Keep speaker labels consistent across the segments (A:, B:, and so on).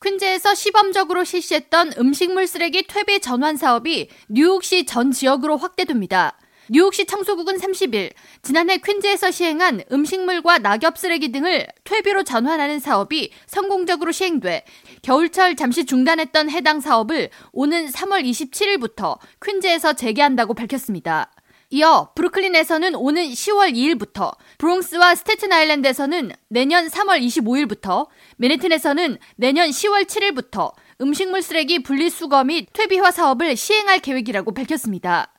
A: 퀸즈에서 시범적으로 실시했던 음식물 쓰레기 퇴비 전환 사업이 뉴욕시 전 지역으로 확대됩니다. 뉴욕시 청소국은 30일 지난해 퀸즈에서 시행한 음식물과 낙엽 쓰레기 등을 퇴비로 전환하는 사업이 성공적으로 시행돼 겨울철 잠시 중단했던 해당 사업을 오는 3월 27일부터 퀸즈에서 재개한다고 밝혔습니다. 이어 브루클린에서는 오는 10월 2일부터, 브롱스와 스테튼 아일랜드에서는 내년 3월 25일부터, 맨해튼에서는 내년 10월 7일부터 음식물 쓰레기 분리수거 및 퇴비화 사업을 시행할 계획이라고 밝혔습니다.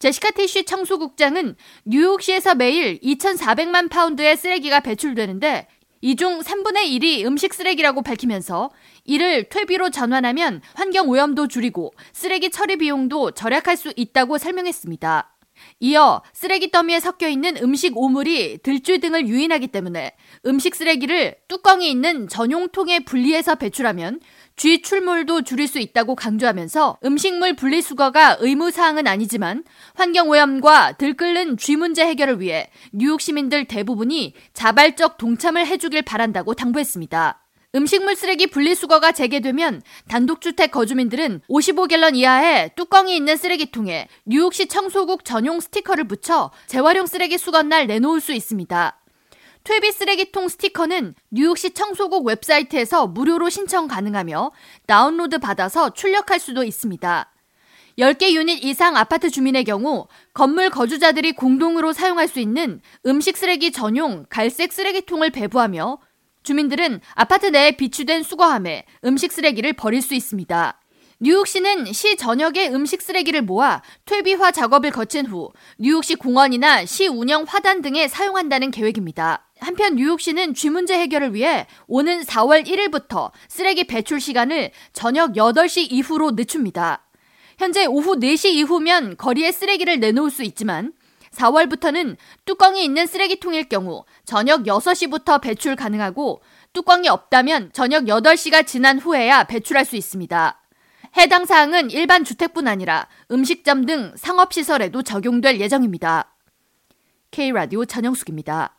A: 제시카 티쉬 청소국장은 뉴욕시에서 매일 2,400만 파운드의 쓰레기가 배출되는데 이 중 3분의 1이 음식 쓰레기라고 밝히면서 이를 퇴비로 전환하면 환경 오염도 줄이고 쓰레기 처리 비용도 절약할 수 있다고 설명했습니다. 이어 쓰레기 더미에 섞여 있는 음식 오물이 들쥐 등을 유인하기 때문에 음식 쓰레기를 뚜껑이 있는 전용통에 분리해서 배출하면 쥐 출몰도 줄일 수 있다고 강조하면서 음식물 분리수거가 의무사항은 아니지만 환경오염과 들끓는 쥐 문제 해결을 위해 뉴욕 시민들 대부분이 자발적 동참을 해주길 바란다고 당부했습니다. 음식물 쓰레기 분리수거가 재개되면 단독주택 거주민들은 55갤런 이하의 뚜껑이 있는 쓰레기통에 뉴욕시 청소국 전용 스티커를 붙여 재활용 쓰레기 수거날 내놓을 수 있습니다. 퇴비 쓰레기통 스티커는 뉴욕시 청소국 웹사이트에서 무료로 신청 가능하며 다운로드 받아서 출력할 수도 있습니다. 10개 유닛 이상 아파트 주민의 경우 건물 거주자들이 공동으로 사용할 수 있는 음식 쓰레기 전용 갈색 쓰레기통을 배부하며 주민들은 아파트 내에 비치된 수거함에 음식 쓰레기를 버릴 수 있습니다. 뉴욕시는 시 전역의 음식 쓰레기를 모아 퇴비화 작업을 거친 후 뉴욕시 공원이나 시 운영 화단 등에 사용한다는 계획입니다. 한편 뉴욕시는 쥐 문제 해결을 위해 오는 4월 1일부터 쓰레기 배출 시간을 저녁 8시 이후로 늦춥니다. 현재 오후 4시 이후면 거리에 쓰레기를 내놓을 수 있지만 4월부터는 뚜껑이 있는 쓰레기통일 경우 저녁 6시부터 배출 가능하고 뚜껑이 없다면 저녁 8시가 지난 후에야 배출할 수 있습니다. 해당 사항은 일반 주택뿐 아니라 음식점 등 상업시설에도 적용될 예정입니다. K라디오 전영숙입니다.